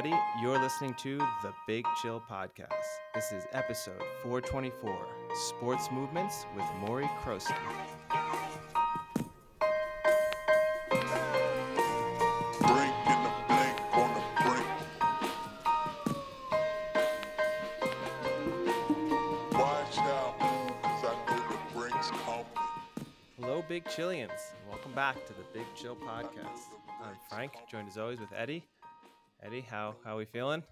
everybody. You're listening to the Big Chill Podcast. This is episode 424 Sports Movements with Morey Croson. brink in the blink on the brink. Watch out, 'cause I know the brink's coming. Hello, Big Chillians. Welcome back to the Big Chill Podcast. I'm Frank, joined as always with Eddie. Eddie, how how we feeling?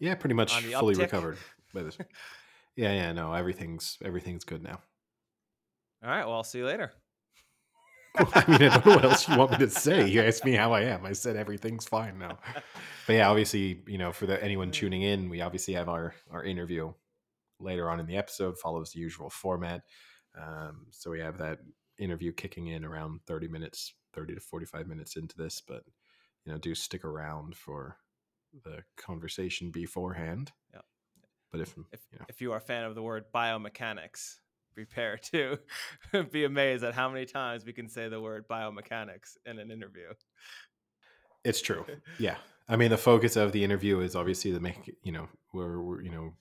Yeah, pretty much fully uptick. recovered by this. yeah, yeah, no, everything's everything's good now. All right, well, I'll see you later. I mean, I don't know what else you want me to say. You asked me how I am. I said everything's fine now. But yeah, obviously, you know, for the anyone tuning in, we obviously have our our interview later on in the episode. Follows the usual format. Um, so we have that interview kicking in around thirty minutes, thirty to forty five minutes into this. But you know, do stick around for the conversation beforehand. Yeah. But if, If you know, if you are a fan of the word biomechanics, prepare to be amazed at how many times we can say the word biomechanics in an interview. It's true. Yeah. I mean, the focus of the interview is obviously to make, you know, we're, we're you know,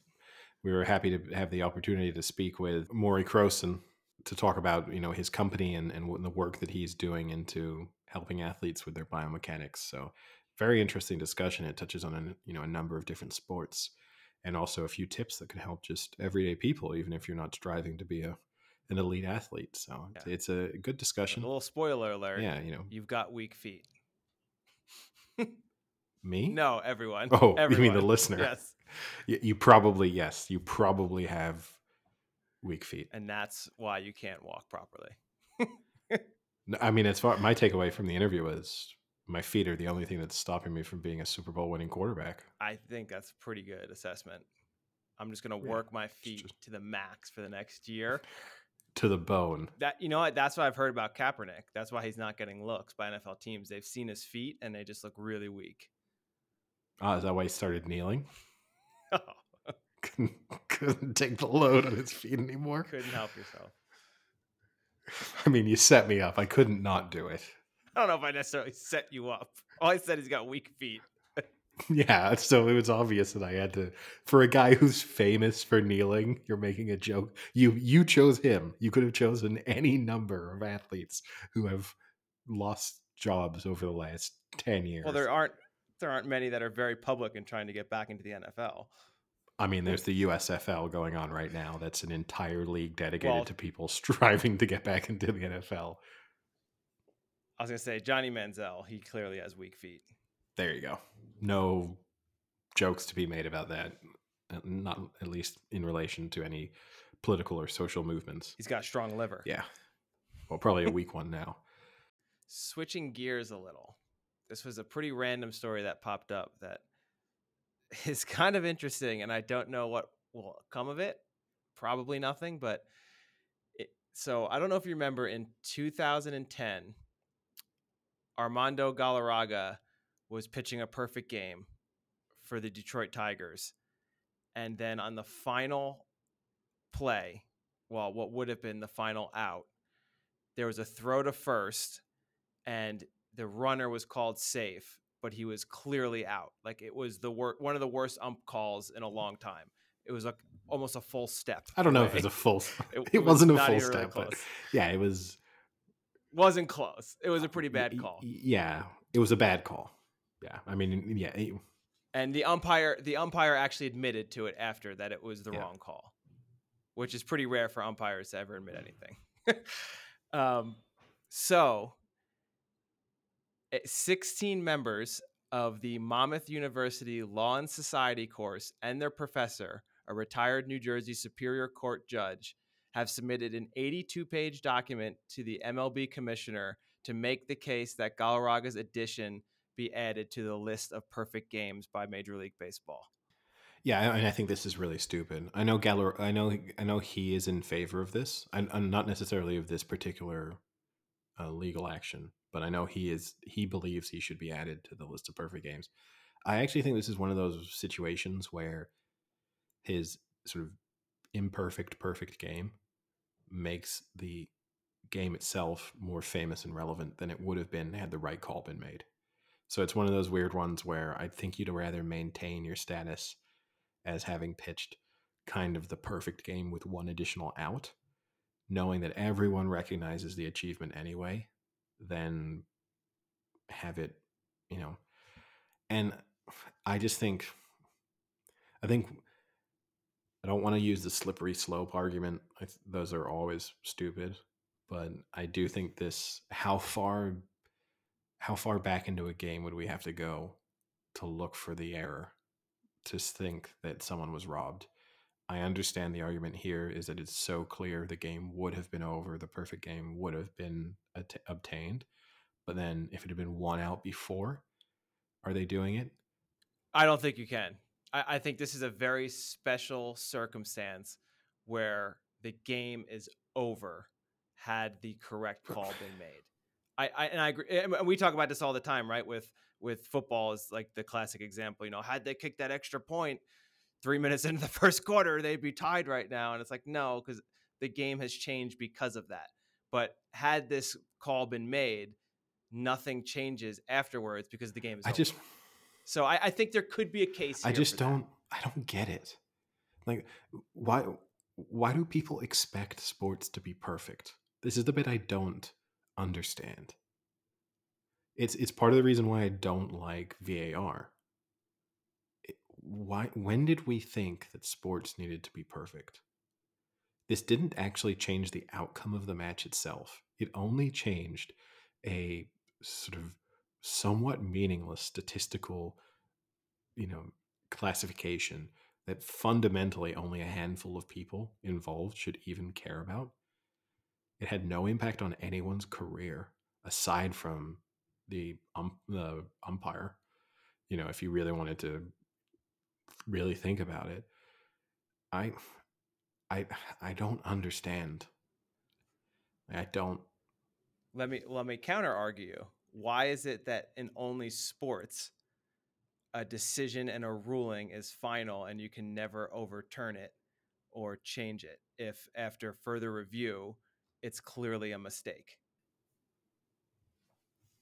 we were happy to have the opportunity to speak with Morey Croson to talk about, you know, his company and, and the work that he's doing into helping athletes with their biomechanics. So very interesting discussion. It touches on, a, you know, a number of different sports and also a few tips that could help just everyday people, even if you're not striving to be a, an elite athlete. So Yeah. it's a good discussion. A little spoiler alert. Yeah. You know, You've got weak feet. me? No, everyone. Oh, you mean the listener? Yes. Y- you probably yes you probably have weak feet And that's why you can't walk properly. I mean as far my takeaway from the interview was my feet are the only thing that's stopping me from being a super bowl winning quarterback I think that's a pretty good assessment. I'm just gonna Yeah, work my feet just- to the max for the next year. to the bone That you know what? That's what I've heard about Kaepernick. That's why he's not getting looks by NFL teams. They've seen his feet and they just look really weak. ah is that why he started kneeling Oh, couldn't, couldn't take the load on his feet anymore couldn't help yourself. i mean you set me up i couldn't not do it I don't know if I necessarily set you up. All I said is, he's got weak feet. yeah so it was obvious that i had to for a guy who's famous for kneeling you're making a joke you you chose him you could have chosen any number of athletes who have lost jobs over the last 10 years Well, there aren't there aren't many that are very public in trying to get back into the NFL. I mean there's the usfl going on right now that's an entire league dedicated Well- to people striving to get back into the nfl I was gonna say Johnny Manziel. He clearly has weak feet. there you go no jokes to be made about that uh, not at least in relation to any political or social movements He's got a strong liver. yeah well probably a weak one now Switching gears a little. This was a pretty random story that popped up that is kind of interesting, and I don't know what will come of it. Probably nothing, but it, so I don't know if you remember in 2010, Armando Galarraga was pitching a perfect game for the Detroit Tigers, and then on the final play, well, what would have been the final out, there was a throw to first, and the runner was called safe, but he was clearly out. Like it was the wor- one of the worst ump calls in a mm. long time. It was like almost a full step. I don't know if it was a full. It- It, it was wasn't a full even really step, but yeah, it was. wasn't close. It was a uh, pretty bad call. Yeah, it was a bad call. Yeah, I mean, yeah, it- And the umpire, the umpire actually admitted to it after that it was the Yeah. wrong call, which is pretty rare for umpires to ever admit mm. anything. um, so, Eh, 16 members of the Monmouth University Law and Society course and their professor, a retired New Jersey Superior Court judge, have submitted an 82 page document to the MLB commissioner to make the case that Galarraga's addition be added to the list of perfect games by Major League Baseball. yeah, and I think this is really stupid. I know Galler, I know, I know he is in favor of this. I'm not necessarily of this particular legal action, but I know he is. He believes he should be added to the list of perfect games. I actually think this is one of those situations where his sort of imperfect perfect game makes the game itself more famous and relevant than it would have been had the right call been made. So it's one of those weird ones where I think you'd rather maintain your status as having pitched kind of the perfect game with one additional out, knowing that everyone recognizes the achievement anyway, than have it, you know. And I just think, I think, I don't want to use the slippery slope argument. Th- those are always stupid, but I do think this how far how far back into a game would we have to go to look for the error to think that someone was robbed i understand the argument here is that it's so clear the game would have been over the perfect game would have been at- obtained but then if it had been one out before are they doing it I don't think you can. I, I think this is a very special circumstance where the game is over had the correct call been made. I, I and I agree. and We talk about this all the time, right? With with football is like the classic example. You know, had they kicked that extra point three minutes into the first quarter, they'd be tied right now. And it's like no, because the game has changed because of that. But had this call been made, nothing changes afterwards because the game is. i over. just So I, I think there could be a case. I just don't I don't get it. Like why why do people expect sports to be perfect? This is the bit I don't understand. It's it's part of the reason why I don't like VAR. Why when did we think that sports needed to be perfect? This didn't actually change the outcome of the match itself. It only changed a sort of somewhat meaningless statistical you know classification that fundamentally only a handful of people involved should even care about it had no impact on anyone's career aside from the um, the umpire you know if you really wanted to really think about it i i i don't understand i don't let me let me counter argue. Why is it that in only sports a decision and a ruling is final and you can never overturn it or change it if after further review it's clearly a mistake?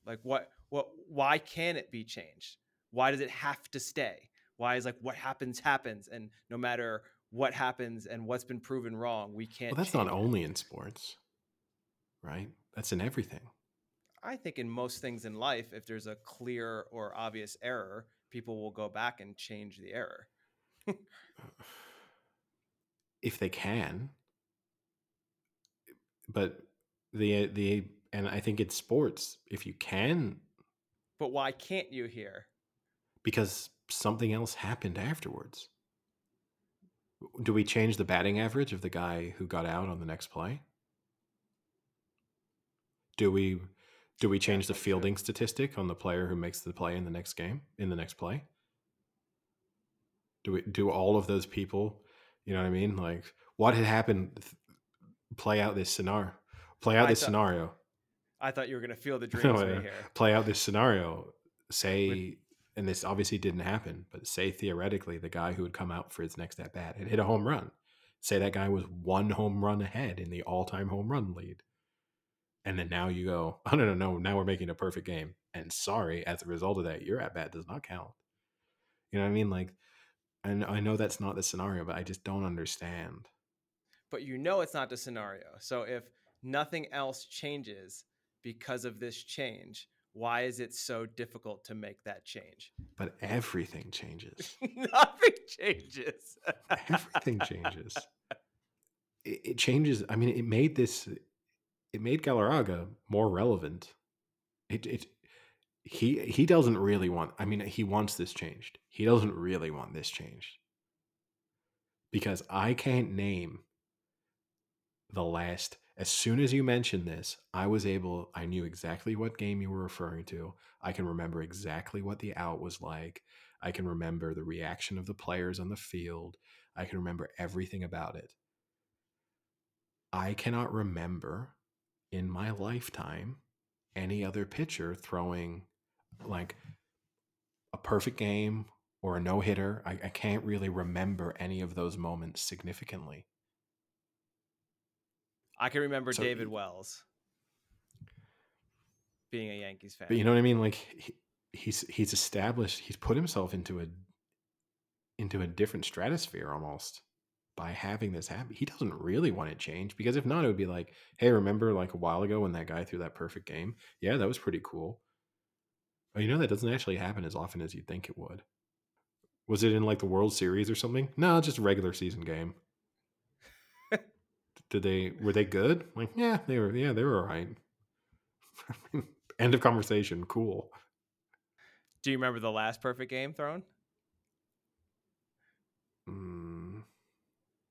Like what what why can it be changed? Why does it have to stay? Why is like what happens happens and no matter what happens and what's been proven wrong, we can't well that's not it? only in sports right that's in everything I think in most things in life, if there's a clear or obvious error, people will go back and change the error. if they can but the the and i think it's sports if you can But why can't you here? because something else happened afterwards. Do we change the batting average of the guy who got out on the next play? Do we do we change the fielding statistic on the player who makes the play in the next game in the next play? Do we do all of those people you know what i mean? Like what had happened play out this scenario play out I this thought- scenario. I thought you were going to feel the dreams right here. play out this scenario say and this obviously didn't happen but say theoretically the guy who had come out for his next at bat had hit a home run. Say that guy was one home run ahead in the all-time home run lead. And then now you go oh no no no now we're making a perfect game. And sorry as a result of that your at bat does not count. You know what i mean? Like and i know that's not the scenario but i just don't understand. But you know it's not the scenario. So if nothing else changes because of this change, why is it so difficult to make that change? but everything changes Nothing changes. everything changes. It, it changes. I mean, it made this. It made Galarraga more relevant. It it he he doesn't really want. I mean, he wants this changed. He doesn't really want this changed because I can't name the last. As soon as you mentioned this, I was able. I knew exactly what game you were referring to. I can remember exactly what the out was like. I can remember the reaction of the players on the field. I can remember everything about it. I cannot remember in my lifetime any other pitcher throwing like a perfect game or a no hitter. I, I can't really remember any of those moments significantly. I can remember So David Wells being a Yankees fan. But you know what I mean? Like he, he's he's established he's put himself into a into a different stratosphere almost by having this happen. He doesn't really want it changed because if not, it would be like, hey, remember like a while ago when that guy threw that perfect game? Yeah, that was pretty cool. Oh, you know that doesn't actually happen as often as you'd think it would. Was it in like the World Series or something? No, just a regular season game. Did they were they good? Like, yeah, they were yeah, they were all right. End of conversation. Cool. Do you remember the last perfect game thrown? Mm,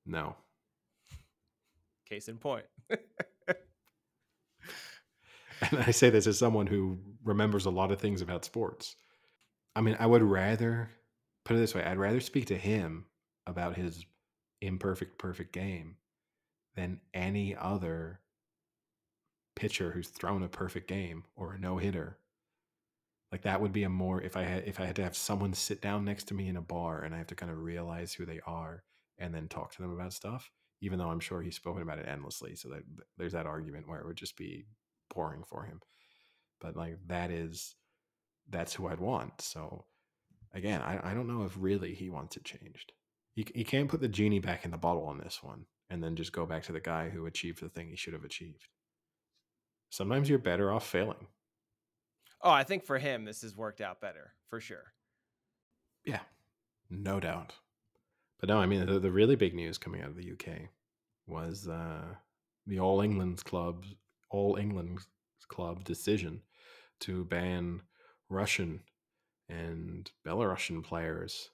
no. Case in point. And I say this as someone who remembers a lot of things about sports. I mean, I would rather put it this way: I'd rather speak to him about his imperfect perfect game than any other pitcher who's thrown a perfect game or a no hitter. Like that would be a more if I had if I had to have someone sit down next to me in a bar and I have to kind of realize who they are and then talk to them about stuff. Even though I'm sure he's spoken about it endlessly, so that there's that argument where it would just be boring for him. But like that is that's who I'd want. So again, I, I don't know if really he wants it changed. You, you can't put the genie back in the bottle on this one and then just go back to the guy who achieved the thing he should have achieved. Sometimes you're better off failing. Oh, I think for him, this has worked out better for sure. Yeah, no doubt. But no, I mean, the, the really big news coming out of the UK was uh, the All England club, All England club decision to ban Russian and Belarusian players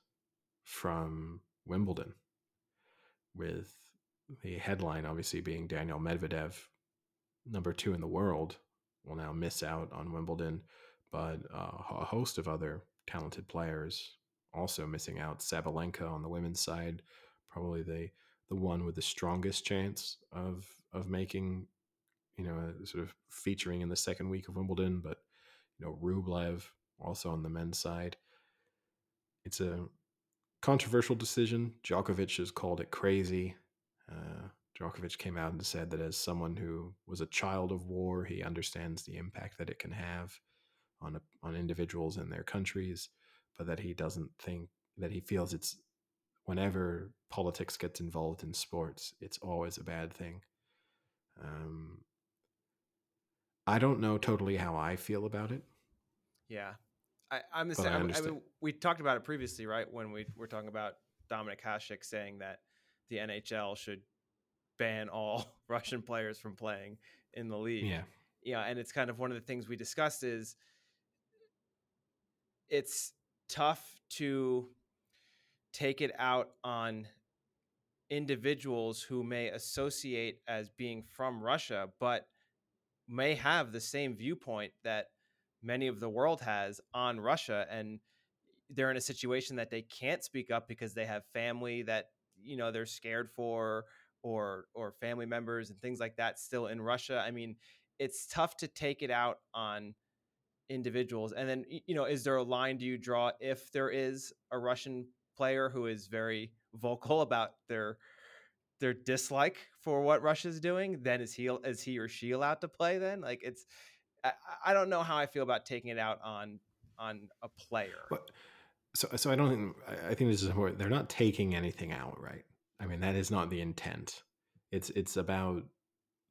from Wimbledon, with the headline obviously being Daniel Medvedev, number two in the world, will now miss out on Wimbledon, but uh, a host of other talented players also missing out. Sabalenka on the women's side, probably the the one with the strongest chance of of making, you know, sort of featuring in the second week of Wimbledon, but you know, Rublev also on the men's side. It's a controversial decision. Djokovic has called it crazy. Uh, Djokovic came out and said that as someone who was a child of war, he understands the impact that it can have on a, on individuals in their countries, but that he doesn't think that he feels it's whenever politics gets involved in sports, it's always a bad thing. Um, I don't know totally how I feel about it. Yeah, I, I'm the same. I, I mean, we talked about it previously, right? When we were talking about Dominik Hasek saying that the NHL should ban all Russian players from playing in the league. Yeah. Yeah, and it's kind of one of the things we discussed is it's tough to take it out on individuals who may associate as being from Russia, but may have the same viewpoint that many of the world has on Russia. And they're in a situation that they can't speak up because they have family that, you know, they're scared for or or family members and things like that still in Russia. I mean, it's tough to take it out on individuals. And then, you know, is there a line do you draw if there is a Russian player who is very vocal about their their dislike for what Russia's doing? Then is he is he or she allowed to play? Then, like, it's I, I don't know how I feel about taking it out on on a player. But so uh, so I don't think I think this is important. They're not taking anything out, right? I mean, that is not the intent. It's it's about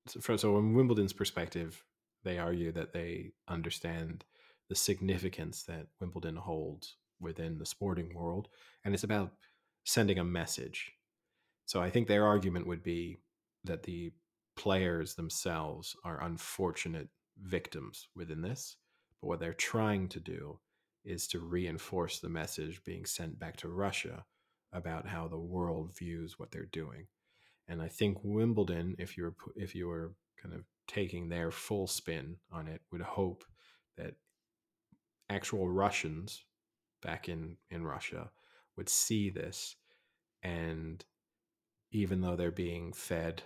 so from Wimbledon's perspective, they argue that they understand the significance that Wimbledon holds within the sporting world, and it's about sending a message. So I think their argument would be that the players themselves are unfortunate victims within this, but what they're trying to do is to reinforce the message being sent back to Russia about how the world views what they're doing. And I think Wimbledon, if you were if you were kind of taking their full spin on it, would hope that actual Russians back in in Russia would see this, and even though they're being fed,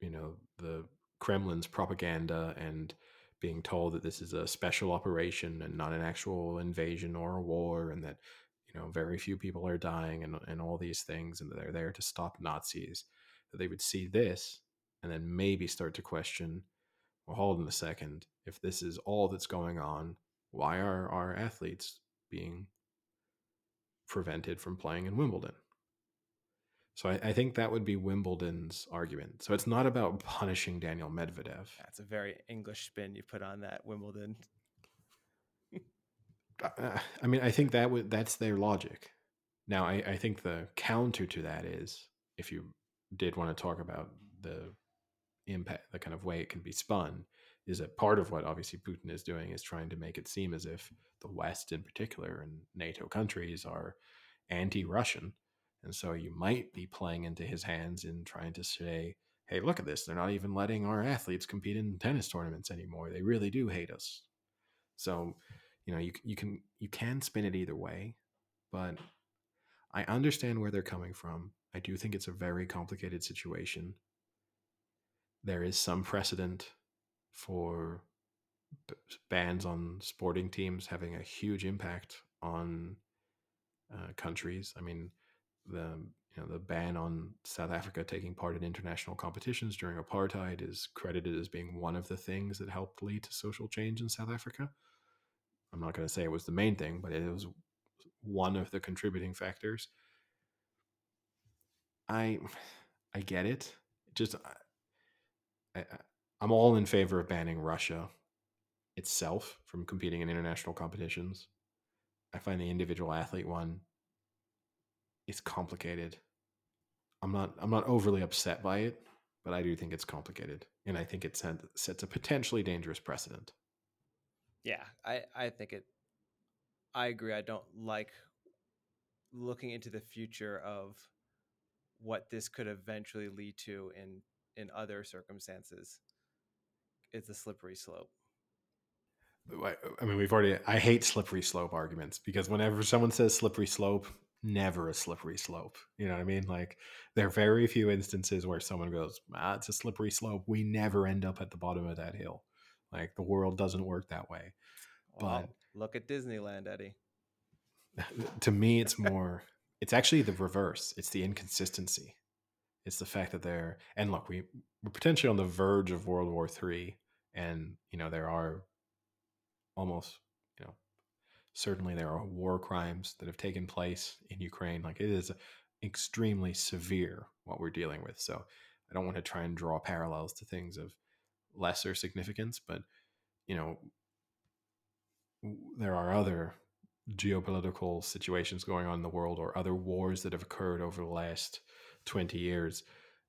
you know, the Kremlin's propaganda and being told that this is a special operation and not an actual invasion or a war, and that you know very few people are dying and and all these things, and they're there to stop Nazis, that they would see this and then maybe start to question. Well, hold on a second. If this is all that's going on, why are our athletes being prevented from playing in Wimbledon? So I, I, think that would be Wimbledon's argument. So it's not about punishing Daniel Medvedev. That's a very English spin you put on that Wimbledon. uh, I mean, I think that would that's their logic. Now, I, I think the counter to that is if you did want to talk about the impact, the kind of way it can be spun, is that part of what obviously Putin is doing is trying to make it seem as if the West, in particular, and NATO countries are anti-Russian, and so you might be playing into his hands in trying to say, "Hey, look at this! They're not even letting our athletes compete in tennis tournaments anymore. They really do hate us." So, you know, you you can you can spin it either way, but I understand where they're coming from. I do think it's a very complicated situation. There is some precedent for bans on sporting teams having a huge impact on uh, countries. I mean, the you know the ban on South Africa taking part in international competitions during apartheid is credited as being one of the things that helped lead to social change in South Africa. I'm not going to say it was the main thing, but it was one of the contributing factors. I I get it. Just I, I, I'm all in favor of banning Russia itself from competing in international competitions. I find the individual athlete one is complicated. I'm not I'm not overly upset by it, but I do think it's complicated, and I think it sets a potentially dangerous precedent. Yeah, I I think it. I agree. I don't like looking into the future of what this could eventually lead to in in other circumstances. It's a slippery slope. I mean, we've already. I hate slippery slope arguments because whenever someone says slippery slope, never a slippery slope. You know what I mean? Like there are very few instances where someone goes, ah, "It's a slippery slope." We never end up at the bottom of that hill. Like the world doesn't work that way. Well, but look at Disneyland, Eddie. To me, it's more. it's actually the reverse. It's the inconsistency. It's the fact that they're and look, we we're potentially on the verge of World War Three, and you know there are almost certainly there are war crimes that have taken place in Ukraine. Like it is extremely severe what we're dealing with. So I don't want to try and draw parallels to things of lesser significance, but you know there are other geopolitical situations going on in the world or other wars that have occurred over the last 20 years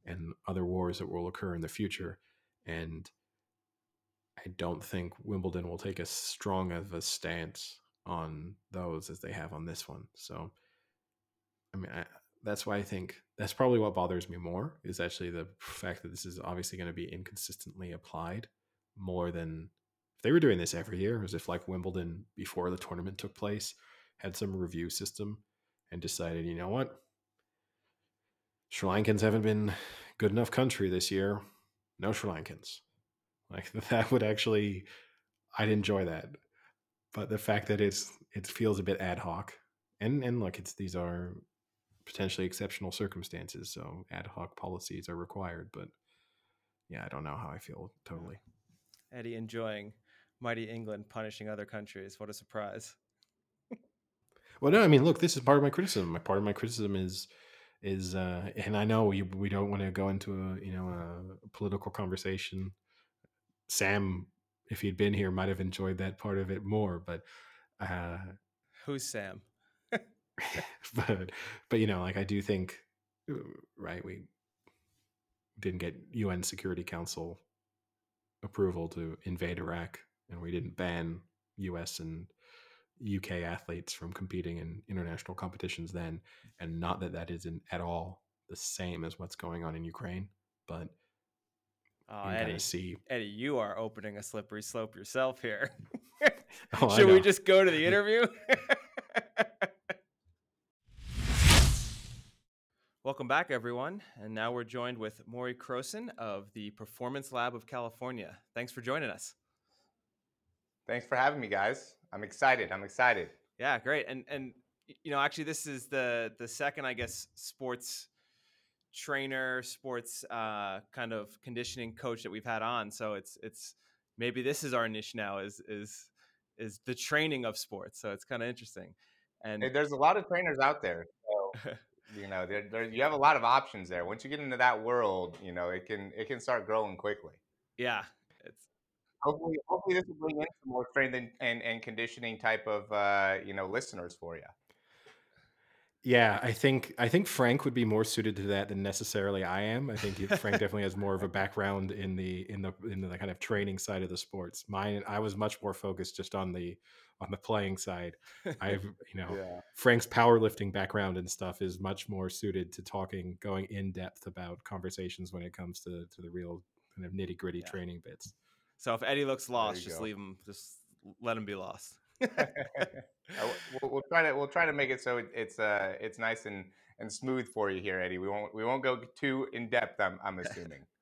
and other wars that will occur in the future and I don't think Wimbledon will take as strong of a stance on those as they have on this one. So, I mean, I, that's why I think that's probably what bothers me more is actually the fact that this is obviously going to be inconsistently applied more than if they were doing this every year, as if like Wimbledon before the tournament took place had some review system and decided, you know what, Sri Lankans haven't been good enough country this year. No Sri Lankans. Like that would actually, I'd enjoy that. But the fact that it's it feels a bit ad hoc, and and look, it's these are potentially exceptional circumstances, so ad hoc policies are required. But yeah, I don't know how I feel totally. Eddie enjoying mighty England punishing other countries. What a surprise! well, no, I mean, look, this is part of my criticism. My part of my criticism is is, uh, and I know we we don't want to go into a you know a political conversation Sam, if he'd been here, might have enjoyed that part of it more. But uh, who's Sam? but but you know, like I do think, right? We didn't get UN Security Council approval to invade Iraq, and we didn't ban U.S. and UK athletes from competing in international competitions then. And not that that isn't at all the same as what's going on in Ukraine, but Oh, Eddie, see. Eddie, you are opening a slippery slope yourself here. oh, Should we just go to the interview? Welcome back, everyone. And now we're joined with Morey Croson of the Performance Lab of California. Thanks for joining us. Thanks for having me, guys. I'm excited. I'm excited. Yeah, great. And and you know, actually, this is the the second, I guess, sports trainer, sports uh, kind of conditioning coach that we've had on. So it's it's maybe this is our niche now is is is the training of sports. So it's kind of interesting. And Hey, there's a lot of trainers out there. So you know, there, there, you have a lot of options there. Once you get into that world, you know, it can it can start growing quickly. yeah, it's Hopefully, hopefully this will bring in some more strength and, and, and conditioning type of uh, you know listeners for you. Yeah, I think I think Frank would be more suited to that than necessarily I am. I think Frank definitely has more of a background in the in the in the kind of training side of the sports. Mine, I was much more focused just on the on the playing side. I've you know Yeah. Frank's powerlifting background and stuff is much more suited to talking, going in depth about conversations when it comes to to the real kind of nitty gritty Yeah. training bits. so if Eddie looks lost, just go. leave him. Just let him be lost. Uh, we'll, we'll try to we'll try to make it so it, it's uh it's nice and and smooth for you here, Eddie. We won't we won't go too in depth. I'm I'm assuming.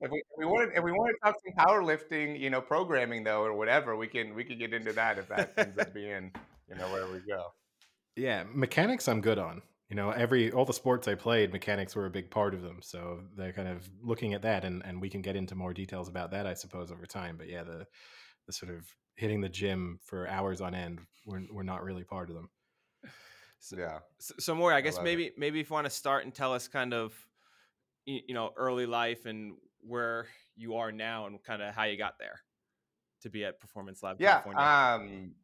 If we, if we want if we want to talk some powerlifting, you know, programming though, or whatever, we can we can get into that if that ends up being you know where we go. Yeah, mechanics I'm good on. You know, every all the sports I played, mechanics were a big part of them. So they're kind of looking at that, and and we can get into more details about that, I suppose, over time. But yeah, the the sort of hitting the gym for hours on end, we're we're not really part of them. So, Yeah. So, so more, I guess love it. maybe maybe if you want to start and tell us kind of you know early life and where you are now and kind of how you got there to be at Performance Lab Yeah. California. Um,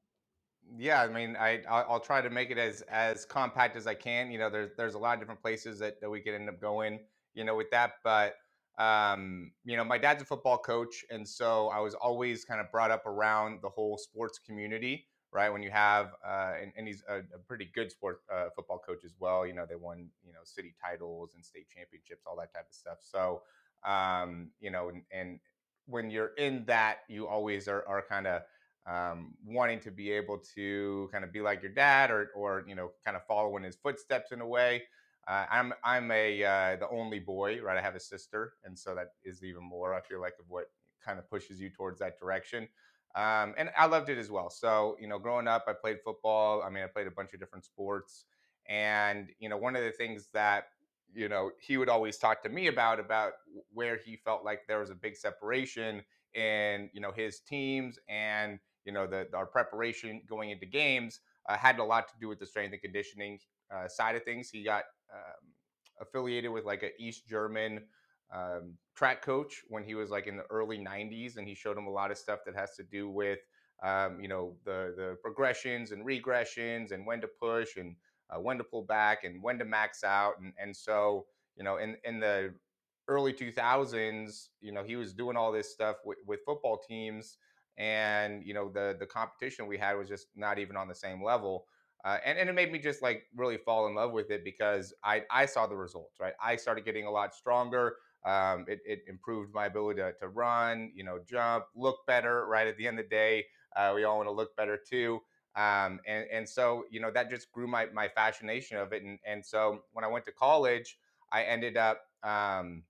yeah. I mean, I I'll, I'll try to make it as as compact as I can. You know, there's there's a lot of different places that, that we could end up going. You know, with that, but um, you know, my dad's a football coach, and so I was always kind of brought up around the whole sports community. Right when you have, uh, and, and he's a, a pretty good sport uh, football coach as well. You know, they won you know city titles and state championships, all that type of stuff. So, um, you know, and, and when you're in that, you always are, are kind of um, wanting to be able to kind of be like your dad or, or you know, kind of follow in his footsteps in a way. Uh, I'm I'm a uh, the only boy, right? I have a sister, and so that is even more. I feel like of what kind of pushes you towards that direction. Um, and I loved it as well. So you know, growing up, I played football. I mean, I played a bunch of different sports, and you know, one of the things that you know he would always talk to me about about where he felt like there was a big separation in you know his teams and you know the our preparation going into games uh, had a lot to do with the strength and conditioning uh, side of things. He got um, affiliated with like an East German um, track coach when he was like in the early 90s, and he showed him a lot of stuff that has to do with um, you know the the progressions and regressions and when to push and uh, when to pull back and when to max out and and so you know in in the early 2000s you know he was doing all this stuff with, with football teams and you know the the competition we had was just not even on the same level uh, and, and it made me just like really fall in love with it because I, I saw the results right? I started getting a lot stronger um, it, it improved my ability to, to run you know jump look better right? At the end of the day uh, we all want to look better too um, and and so you know that just grew my my fascination of it and and so when i went to college i ended up um,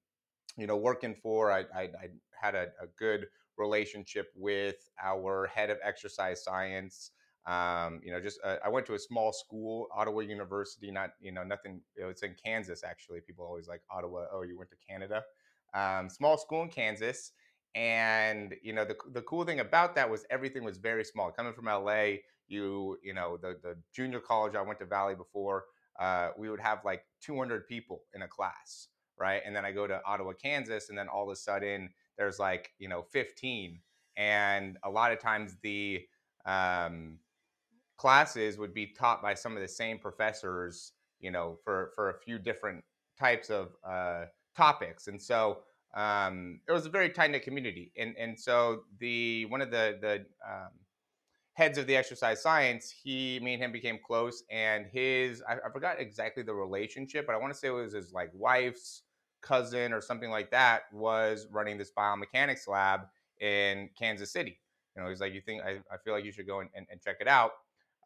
you know working for i i, I had a, a good relationship with our head of exercise science um, you know just uh, i went to a small school ottawa university not you know nothing you know, it's in kansas actually people always like ottawa oh you went to canada? Um, small school in kansas and you know the, the cool thing about that was everything was very small coming from la you you know the the junior college I went to Valley before uh, we would have like 200 people in a class right? And then I go to Ottawa Kansas and then all of a sudden there's like you know 15 and a lot of times the um, classes would be taught by some of the same professors you know for for a few different types of uh, topics and so um, it was a very tight knit community and and so the one of the the um, heads of the exercise science, he, me and him became close, and his, I, I forgot exactly the relationship, but I want to say it was his like wife's cousin or something like that was running this biomechanics lab in Kansas City. You know, he's like, you think I, I feel like you should go and, and, and check it out.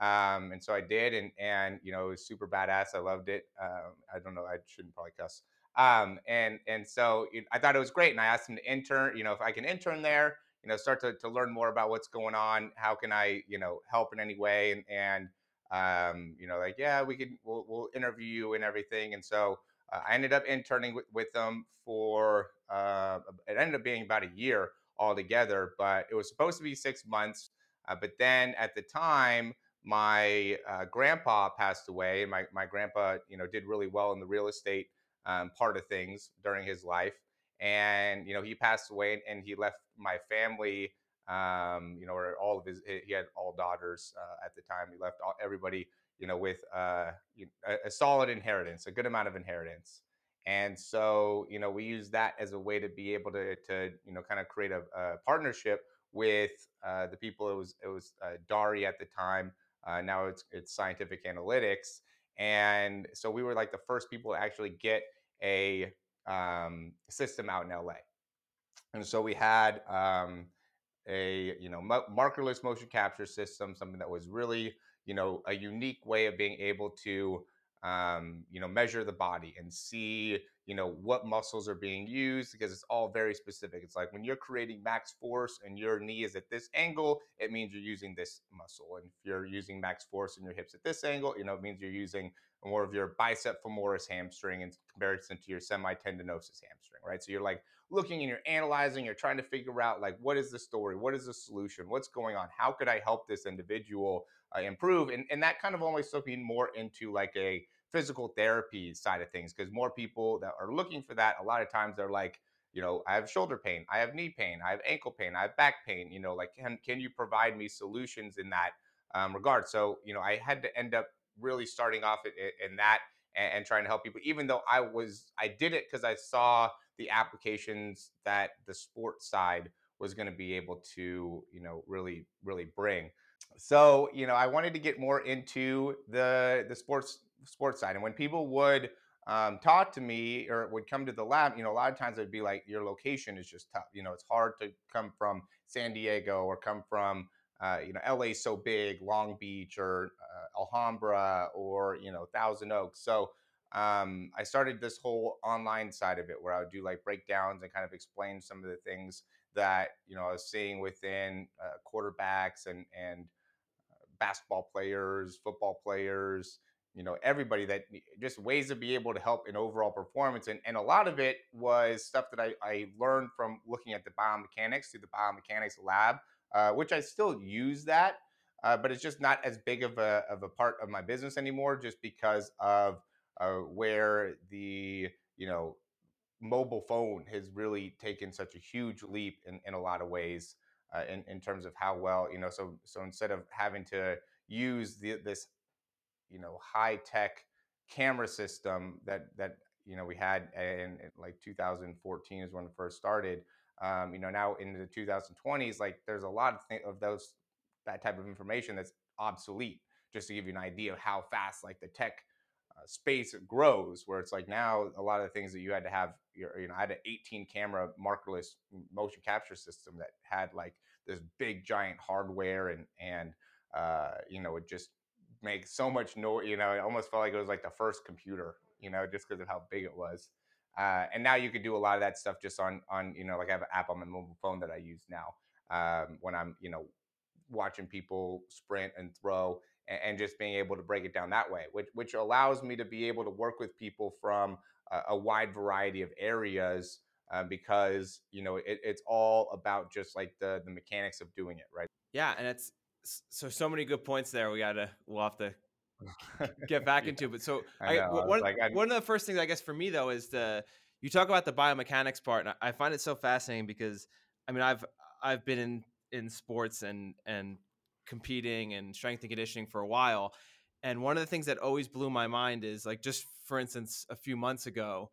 Um, and so I did, and and you know, it was super badass. I loved it. Um, I don't know, I shouldn't probably cuss. Um, and and so it, I thought it was great, and I asked him to intern. You know, if I can intern there, you know start to, to learn more about what's going on how can i you know help in any way and and um, you know like yeah we can we'll, we'll interview you and everything and so uh, i ended up interning with, with them for uh, it ended up being about a year altogether but it was supposed to be six months Uh, but then at the time, my uh, grandpa passed away, my my grandpa, you know, did really well in the real estate um, part of things during his life. And you know, he passed away, and he left my family. Um, you know, or all of his, he had all daughters uh, at the time. He left all, everybody, you know, with uh, a, solid inheritance, a good amount of inheritance. And so, you know, we use that as a way to be able to, to you know, kind of create a, a partnership with uh, the people. It was it was uh, Dari at the time. Uh, now it's it's Scientific Analytics, and so we were like the first people to actually get a um, system out in LA. And so we had um, a you know markerless motion capture system, something that was really you know a unique way of being able to um, you know measure the body and see you know what muscles are being used because it's all very specific. It's like when you're creating max force and your knee is at this angle it means you're using this muscle. And if you're using max force and your hips at this angle you know it means you're using more of your bicep femoris hamstring in comparison to your semitendinosus hamstring right? So you're like looking and you're analyzing you're trying to figure out like what is the story? What is the solution? What's going on? How could i help this individual uh, improve? And, and that kind of took me more into like a physical therapy side of things because more people that are looking for that a lot of times they're like you know i have shoulder pain i have knee pain i have ankle pain i have back pain you know like can, can you provide me solutions in that um, regard? So you know i had to end up really starting off in, in that and, and, trying to help people even though i was i did it because i saw the applications that the sports side was going to be able to you know really really bring. So you know i wanted to get more into the the sports sports side. And when people would um, talk to me or would come to the lab, you know, a lot of times it would be like, your location is just tough. You know, it's hard to come from San Diego or come from, uh, you know, LA is so big, Long Beach or uh, Alhambra or, you know, Thousand Oaks. So um, I started this whole online side of it where I would do like breakdowns and kind of explain some of the things that, you know, I was seeing within uh, quarterbacks and, and, uh, basketball players, football players, you know everybody that just ways to be able to help in overall performance and, and a lot of it was stuff that I, I learned from looking at the biomechanics through the biomechanics lab uh, which i still use that uh, but it's just not as big of a, of a part of my business anymore just because of uh, where the you know mobile phone has really taken such a huge leap in, in a lot of ways uh, in, in terms of how well you know so so instead of having to use the, this you know high tech camera system that that you know we had in, in like 2014 is when it first started. Um, you know now in the 2020s, like there's a lot of, th- of those that type of information that's obsolete. Just to give you an idea of how fast like the tech uh, space grows, where it's like now a lot of the things that you had to have, you know, I had an 18 camera markerless motion capture system that had like this big giant hardware and and uh, you know it just make so much noise. You know, it almost felt like it was like the first computer. You know, just because of how big it was. Uh, and now you could do a lot of that stuff just on on you know like I have an app on my mobile phone that I use now um, when I'm you know watching people sprint and throw and, and, just being able to break it down that way, which which allows me to be able to work with people from a, a wide variety of areas uh, because you know it, it's all about just like the the mechanics of doing it right. Yeah, and it's so so many good points there. We gotta we'll have to get back yeah. into. But so I, I one, like, one of the first things I guess for me though is the you talk about the biomechanics part, and I find it so fascinating because I mean I've I've been in in sports and and competing and strength and conditioning for a while, and one of the things that always blew my mind is like just for instance a few months ago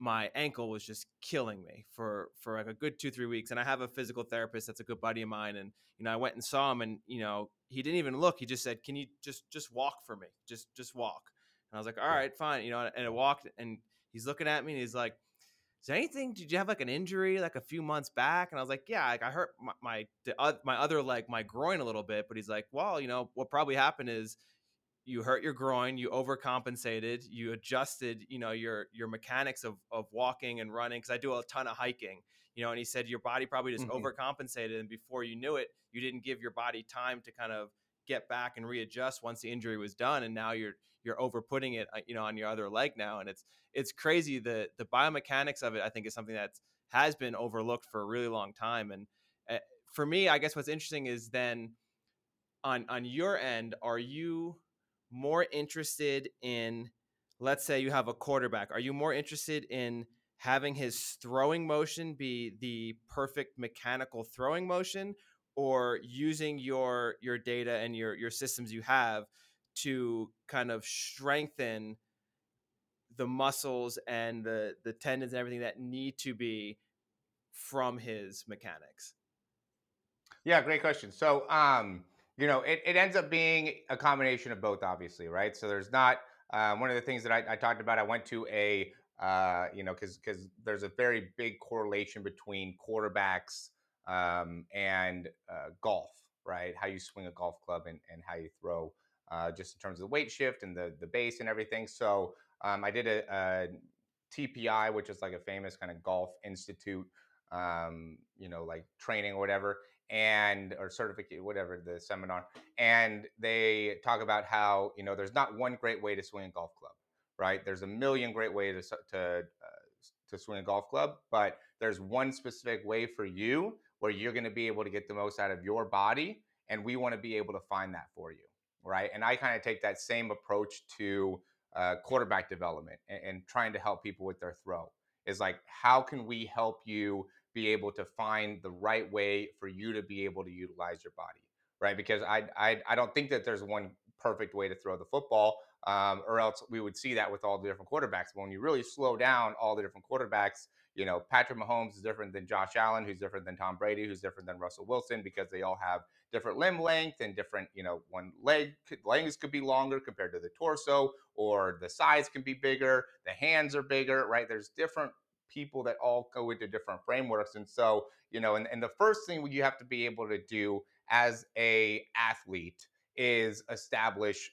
my ankle was just killing me for for like a good two three weeks and i have a physical therapist that's a good buddy of mine and you know i went and saw him and you know he didn't even look he just said can you just just walk for me? Just just walk. And i was like all right fine you know and I walked and he's looking at me and he's like is there anything did you have like an injury like a few months back? And i was like yeah like i hurt my my, my other leg my groin a little bit but he's like well you know what probably happened is you hurt your groin, you overcompensated, you adjusted, you know, your your mechanics of of walking and running cuz I do a ton of hiking, you know, and he said your body probably just mm-hmm. overcompensated and before you knew it, you didn't give your body time to kind of get back and readjust once the injury was done and now you're you're overputting it uh, you know on your other leg now and it's it's crazy the the biomechanics of it I think is something that has been overlooked for a really long time and uh, for me I guess what's interesting is then on on your end, are you more interested in let's say you have a quarterback, are you more interested in having his throwing motion be the perfect mechanical throwing motion or using your your data and your your systems you have to kind of strengthen the muscles and the the tendons and everything that need to be from his mechanics Yeah, great question. So, um, you know, it, it ends up being a combination of both, obviously, right? So there's not um, one of the things that I, I talked about. I went to a, uh, you know, because because there's a very big correlation between quarterbacks um, and uh, golf, right? How you swing a golf club and, and how you throw, uh, just in terms of the weight shift and the the base and everything. So um, I did a, a TPI, which is like a famous kind of golf institute, um, you know, like training or whatever and or certificate whatever the seminar and they talk about how you know there's not one great way to swing a golf club right? There's a million great ways to to uh, to swing a golf club but there's one specific way for you where you're going to be able to get the most out of your body and we want to be able to find that for you right? And i kind of take that same approach to uh, quarterback development and, and trying to help people with their throw is like how can we help you be able to find the right way for you to be able to utilize your body, right? Because I I, I don't think that there's one perfect way to throw the football, um, or else we would see that with all the different quarterbacks. But when you really slow down all the different quarterbacks, you know, Patrick Mahomes is different than Josh Allen, who's different than Tom Brady, who's different than Russell Wilson, because they all have different limb length and different, you know, one leg legs could be longer compared to the torso, or the size can be bigger, the hands are bigger, right? There's different people that all go into different frameworks. And so, you know, and, and the first thing you have to be able to do as a athlete is establish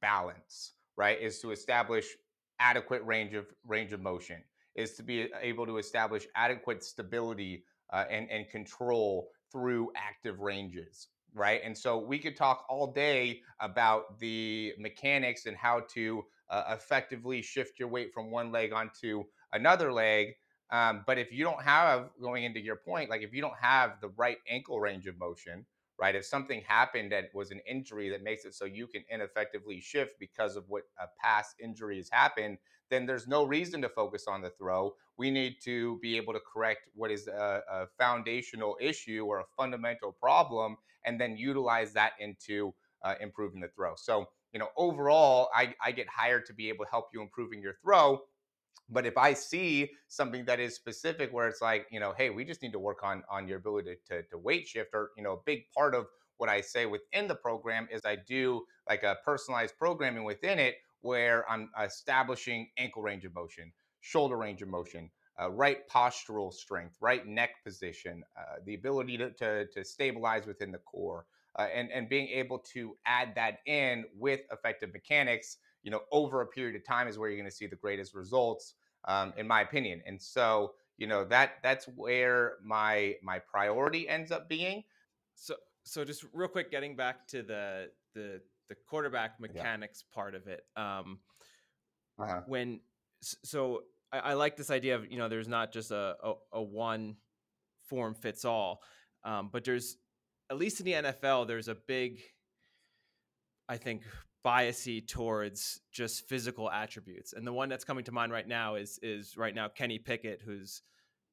balance, right? Is to establish adequate range of range of motion, is to be able to establish adequate stability uh, and, and control through active ranges right? And so we could talk all day about the mechanics and how to uh, effectively shift your weight from one leg onto another leg. Um, but if you don't have, going into your point, like if you don't have the right ankle range of motion, right? If something happened that was an injury that makes it so you can ineffectively shift because of what a past injury has happened, then there's no reason to focus on the throw. We need to be able to correct what is a, a foundational issue or a fundamental problem and then utilize that into uh, improving the throw. So, you know, overall, I, I get hired to be able to help you improving your throw but if I see something that is specific where it's like, you know, hey, we just need to work on on your ability to, to weight shift, or you know, a big part of what I say within the program is I do like a personalized programming within it where I'm establishing ankle range of motion, shoulder range of motion, uh, right postural strength, right neck position, uh, the ability to, to, to, stabilize within the core, uh, and, and being able to add that in with effective mechanics you know, over a period of time is where you're going to see the greatest results, um, in my opinion. And so, you know, that that's where my my priority ends up being. So, so just real quick, getting back to the the the quarterback mechanics yeah. part of it. Um, uh-huh. When so, I, I, like this idea of you know, there's not just a a, a one form fits all, um, but there's at least in the NFL, there's a big I think biasy towards just physical attributes. And the one that's coming to mind right now is is right now Kenny Pickett, who's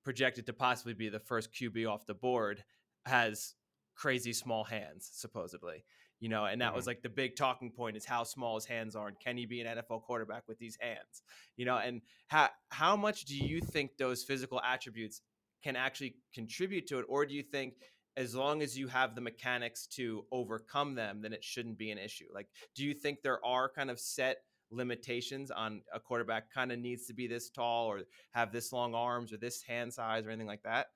projected to possibly be the first QB off the board, has crazy small hands, supposedly. You know, and that mm-hmm. was like the big talking point is how small his hands are, and can he be an NFL quarterback with these hands? You know, and how how much do you think those physical attributes can actually contribute to it, or do you think as long as you have the mechanics to overcome them, then it shouldn't be an issue. Like, do you think there are kind of set limitations on a quarterback kind of needs to be this tall or have this long arms or this hand size or anything like that?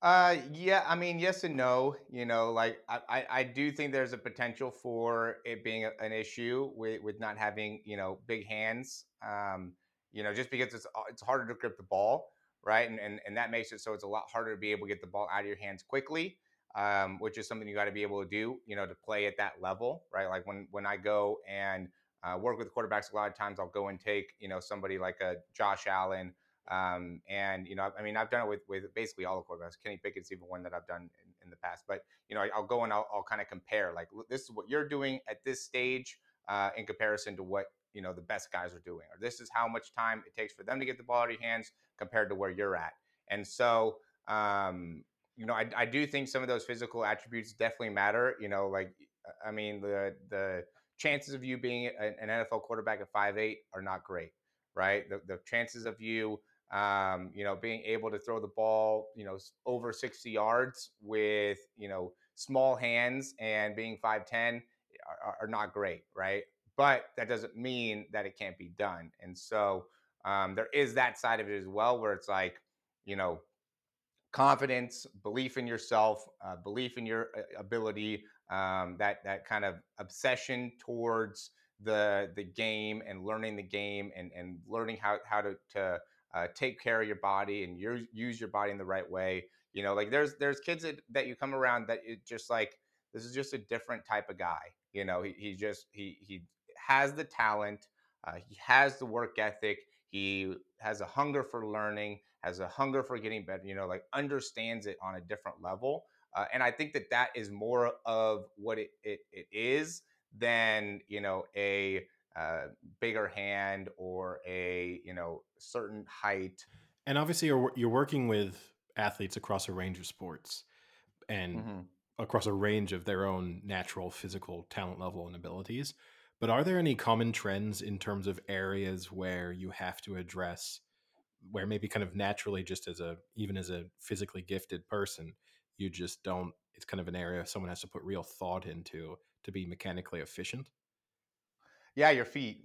Uh, yeah, I mean, yes and no. You know, like I, I do think there's a potential for it being a, an issue with, with not having you know big hands. Um, you know, just because it's uh, it's harder to grip the ball, right? And, and and that makes it so it's a lot harder to be able to get the ball out of your hands quickly um, which is something you got to be able to do, you know, to play at that level, right? Like when when I go and uh, work with quarterbacks, a lot of times I'll go and take, you know, somebody like a Josh Allen, um, and you know, I mean, I've done it with with basically all the quarterbacks. Kenny Pickett's even one that I've done in the past. But you know, I, will go and I'll, I'll kind of compare. Like this is what you're doing at this stage uh, in comparison to what you know the best guys are doing, or this is how much time it takes for them to get the ball out of your hands compared to where you're at. And so, um, you know, I, I do think some of those physical attributes definitely matter. You know, like I mean, the the chances of you being an NFL quarterback at five eight are not great, right? The, the chances of you, um, you know, being able to throw the ball, you know, over 60 yards with, you know, small hands and being 5'10 are, are not great, right? But that doesn't mean that it can't be done. And so um, there is that side of it as well, where it's like, you know, confidence, belief in yourself, uh, belief in your uh, ability, um, that that kind of obsession towards the the game and learning the game and and learning how how to to uh, take care of your body and use use your body in the right way. You know, like there's there's kids that, that you come around that it just like this is just a different type of guy. You know, he he just he he has the talent, uh, he has the work ethic, he has a hunger for learning, has a hunger for getting better. You know, like understands it on a different level. Uh, and I think that that is more of what it, it, it is than, you know, a uh, bigger hand or a, you know, certain height. And obviously you're, you're working with athletes across a range of sports and mm-hmm. across a range of their own natural physical talent level and abilities. But are there any common trends in terms of areas where you have to address where maybe kind of naturally just as a even as a physically gifted person you just don't it's kind of an area someone has to put real thought into to be mechanically efficient? Yeah your feet.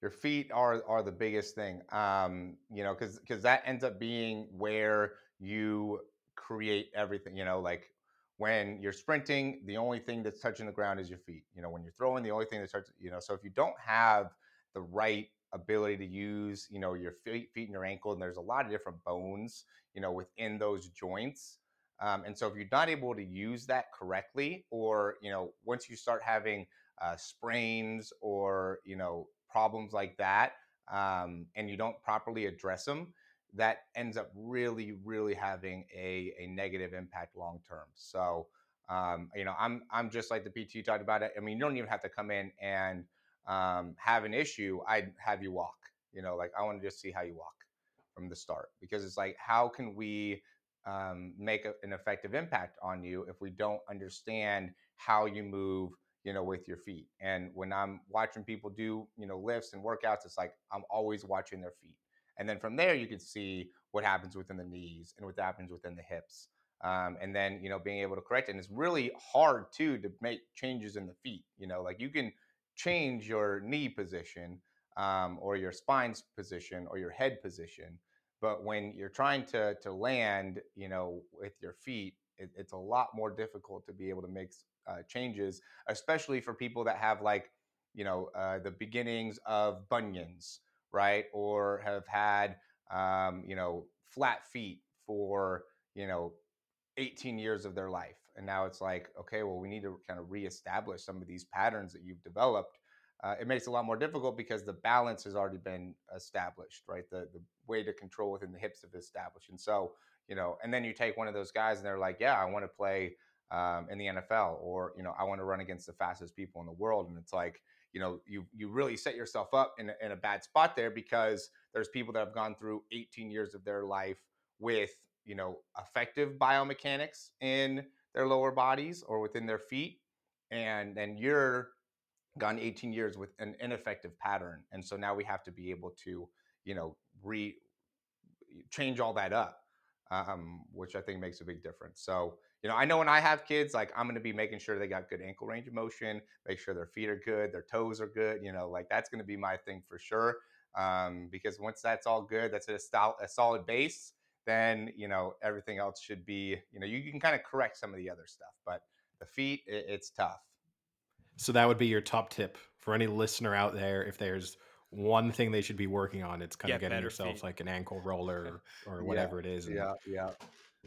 Your feet are are the biggest thing um you know because because that ends up being where you create everything you know like when you're sprinting the only thing that's touching the ground is your feet you know when you're throwing the only thing that's touching you know so if you don't have the right ability to use you know your feet, feet and your ankle and there's a lot of different bones you know within those joints um, and so if you're not able to use that correctly, or you know, once you start having uh, sprains or you know problems like that, um, and you don't properly address them, that ends up really, really having a, a negative impact long term. So um, you know, I'm I'm just like the PT talked about it. I mean, you don't even have to come in and um, have an issue. I'd have you walk. You know, like I want to just see how you walk from the start because it's like, how can we um, make a, an effective impact on you if we don't understand how you move you know with your feet and when i'm watching people do you know lifts and workouts it's like i'm always watching their feet and then from there you can see what happens within the knees and what happens within the hips um, and then you know being able to correct it and it's really hard too to make changes in the feet you know like you can change your knee position um, or your spine's position or your head position but when you're trying to to land, you know, with your feet, it, it's a lot more difficult to be able to make uh, changes, especially for people that have like, you know, uh, the beginnings of bunions, right, or have had, um, you know, flat feet for you know 18 years of their life and now it's like okay well we need to kind of reestablish some of these patterns that you've developed. Uh, it makes it a lot more difficult because the balance has already been established, right? The the way to control within the hips is established, and so you know, and then you take one of those guys and they're like, yeah, I want to play um, in the NFL, or you know, I want to run against the fastest people in the world, and it's like, you know, you you really set yourself up in in a bad spot there because there's people that have gone through 18 years of their life with you know effective biomechanics in their lower bodies or within their feet, and then you're gone 18 years with an ineffective pattern and so now we have to be able to you know re change all that up um, which i think makes a big difference. So you know i know when i have kids like i'm going to be making sure they got good ankle range of motion make sure their feet are good their toes are good you know like that's going to be my thing for sure um, because once that's all good that's a, style, a solid base then you know everything else should be you know you can kind of correct some of the other stuff but the feet it, it's tough so that would be your top tip for any listener out there. If there's one thing they should be working on, it's kind Get of getting yourself feet. like an ankle roller or, or whatever yeah, it is. Yeah, yeah.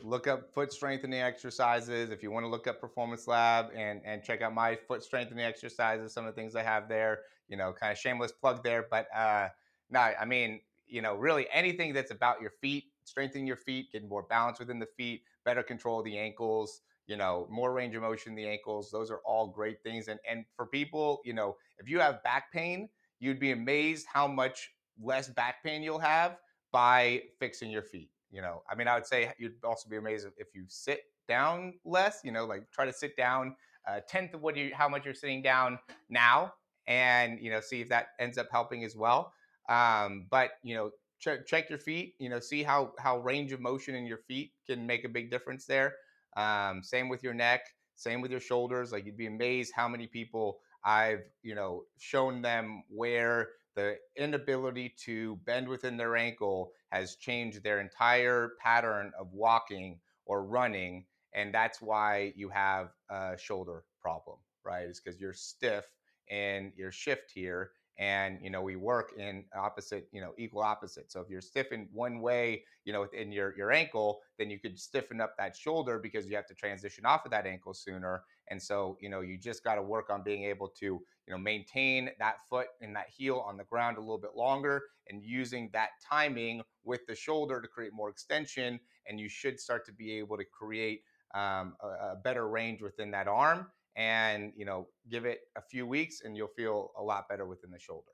Look up foot strengthening exercises. If you want to look up Performance Lab and and check out my foot strengthening exercises, some of the things I have there. You know, kind of shameless plug there, but uh, no, I mean, you know, really anything that's about your feet strengthening your feet, getting more balance within the feet, better control of the ankles, you know, more range of motion in the ankles. Those are all great things. And and for people, you know, if you have back pain, you'd be amazed how much less back pain you'll have by fixing your feet. You know, I mean, I would say you'd also be amazed if you sit down less. You know, like try to sit down a tenth of what you how much you're sitting down now, and you know, see if that ends up helping as well. Um, but you know, check check your feet. You know, see how how range of motion in your feet can make a big difference there. Um, same with your neck. Same with your shoulders. Like you'd be amazed how many people I've you know shown them where the inability to bend within their ankle has changed their entire pattern of walking or running and that's why you have a shoulder problem right is because you're stiff in your shift here and you know we work in opposite you know equal opposite so if you're stiff in one way you know within your your ankle then you could stiffen up that shoulder because you have to transition off of that ankle sooner. And so you know you just got to work on being able to you know maintain that foot and that heel on the ground a little bit longer and using that timing with the shoulder to create more extension and you should start to be able to create um, a, a better range within that arm and you know give it a few weeks and you'll feel a lot better within the shoulder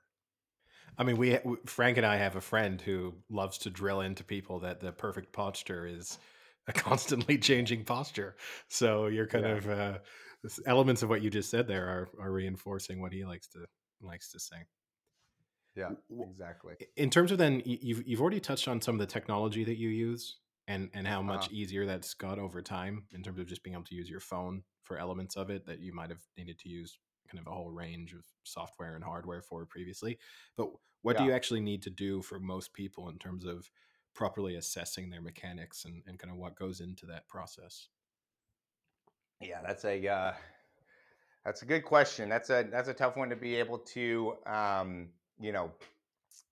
I mean, we Frank and I have a friend who loves to drill into people that the perfect posture is a constantly changing posture. So you're kind Yeah. of uh, elements of what you just said there are are reinforcing what he likes to likes to say. yeah exactly In terms of then, you've you've already touched on some of the technology that you use and and how much Uh-huh. easier that's got over time in terms of just being able to use your phone for elements of it that you might have needed to use kind of a whole range of software and hardware for previously. But what do you actually need to do for most people in terms of properly assessing their mechanics and, and kind of what goes into that process? Yeah, that's a uh, that's a good question. That's a that's a tough one to be able to um, you know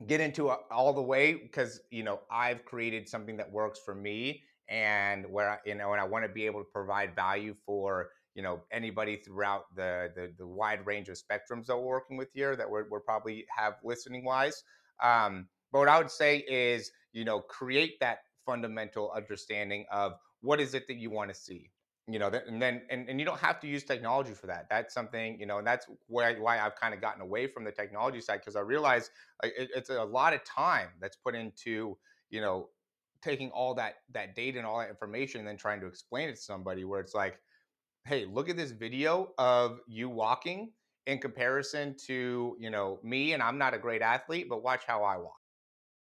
get into a- all the way because you know I've created something that works for me and where I, you know and I want to be able to provide value for you know anybody throughout the the, the wide range of spectrums that we're working with here that we're, we're probably have listening wise. Um, but what I would say is you know create that fundamental understanding of what is it that you want to see you know and then and, and you don't have to use technology for that. That's something you know and that's why why i've kind of gotten away from the technology side because i realize like it, it's a lot of time that's put into you know taking all that that data and all that information and then trying to explain it to somebody where it's like hey look at this video of you walking in comparison to you know me and i'm not a great athlete but watch how i walk.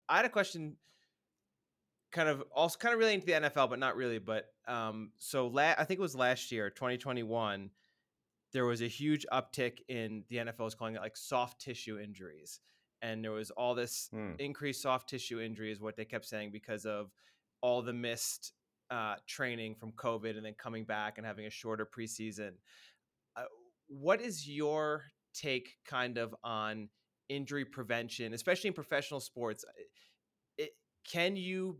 I had a question, kind of also kind of relating to the NFL, but not really. But um, so la- I think it was last year, 2021. There was a huge uptick in the NFL is calling it like soft tissue injuries, and there was all this Hmm. increased soft tissue injuries. What they kept saying because of all the missed uh, training from COVID, and then coming back and having a shorter preseason. Uh, what is your take, kind of, on injury prevention, especially in professional sports? it, can you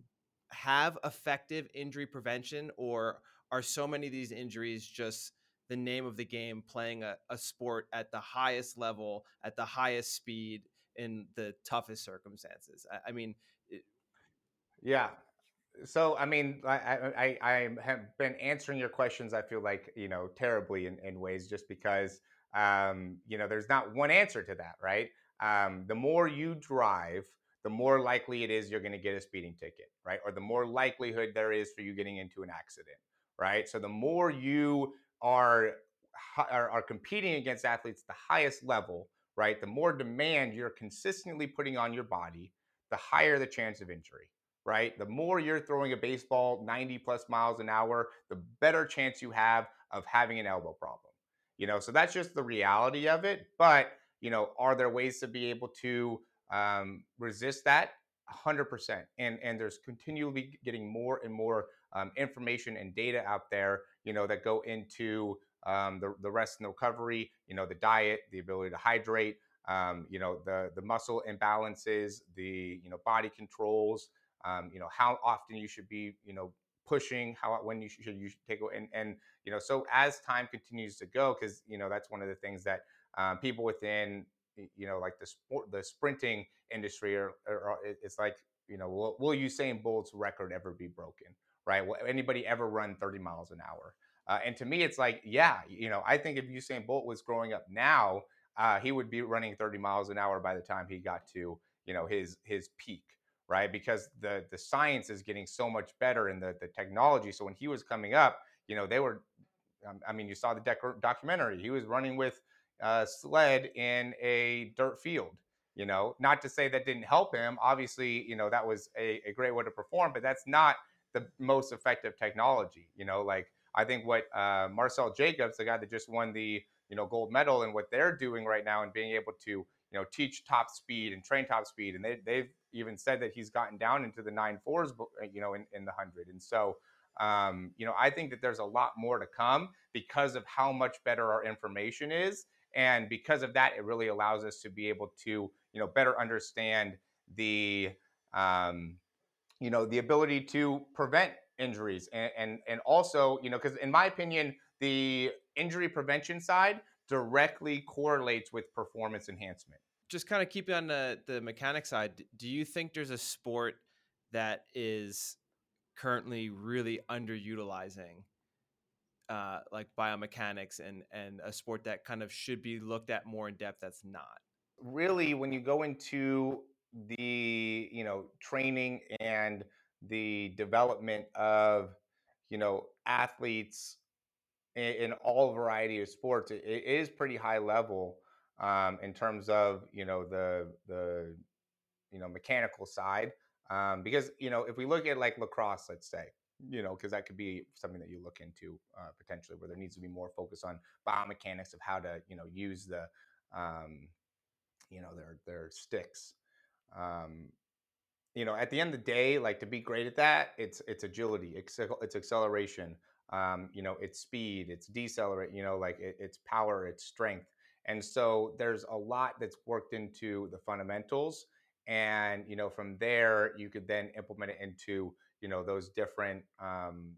have effective injury prevention or are so many of these injuries just the name of the game playing a, a sport at the highest level at the highest speed in the toughest circumstances i, I mean it, Yeah. So I mean, I, I I have been answering your questions. I feel like you know terribly in, in ways just because um, you know there's not one answer to that, right? Um, the more you drive, the more likely it is you're going to get a speeding ticket, right? Or the more likelihood there is for you getting into an accident, right? So the more you are are, are competing against athletes at the highest level, right? The more demand you're consistently putting on your body, the higher the chance of injury right? The more you're throwing a baseball 90 plus miles an hour, the better chance you have of having an elbow problem. You know, so that's just the reality of it. But, you know, are there ways to be able to um, resist that? 100%. And, and there's continually getting more and more um, information and data out there, you know, that go into um, the, the rest and the recovery, you know, the diet, the ability to hydrate, um, you know, the, the muscle imbalances, the, you know, body controls, um, you know how often you should be you know pushing how when you should you should take and and you know so as time continues to go because you know that's one of the things that um, people within you know like the sport the sprinting industry or, are, are it's like you know, will, will Usain Bolt's record ever be broken? Right? Will anybody ever run 30 miles an hour? Uh, and to me, it's like, yeah, you know, I think if Usain Bolt was growing up now, uh, he would be running 30 miles an hour by the time he got to, you know, his his peak, right? Because the the science is getting so much better and the the technology. So when he was coming up, you know, they were, um, I mean, you saw the documentary. He was running with a sled in a dirt field. You know, not to say that didn't help him. Obviously, you know that was a, a great way to perform, but that's not the most effective technology. You know, like I think what uh, Marcell Jacobs, the guy that just won the you know gold medal, and what they're doing right now, and being able to you know teach top speed and train top speed, and they they've even said that he's gotten down into the nine fours, uh, you know, in, in the hundred, and so. Um, you know, I think that there's a lot more to come because of how much better our information is, and because of that, it really allows us to be able to, you know, better understand the, um, you know, the ability to prevent injuries and and, and also you know because in my opinion the injury prevention side directly correlates with performance enhancement. Just kind of keeping on the the mechanic side do you think there's a sport that is currently really underutilizing uh, like biomechanics and and a sport that kind of should be looked at more in depth that's not. Really when you go into the you know training and the development of you know athletes in, in all variety of sports it, it is pretty high level um, in terms of you know the the you know mechanical side um, because you know if we look at like lacrosse let's say you know because that could be something that you look into uh, potentially where there needs to be more focus on biomechanics of how to you know use the um, you know their their sticks. Um, you know, at the end of the day, like to be great at that, it's it's agility, it's it's acceleration, um, you know, it's speed, it's decelerate, you know, like it, it's power, it's strength, and so there's a lot that's worked into the fundamentals, and you know, from there you could then implement it into you know those different um,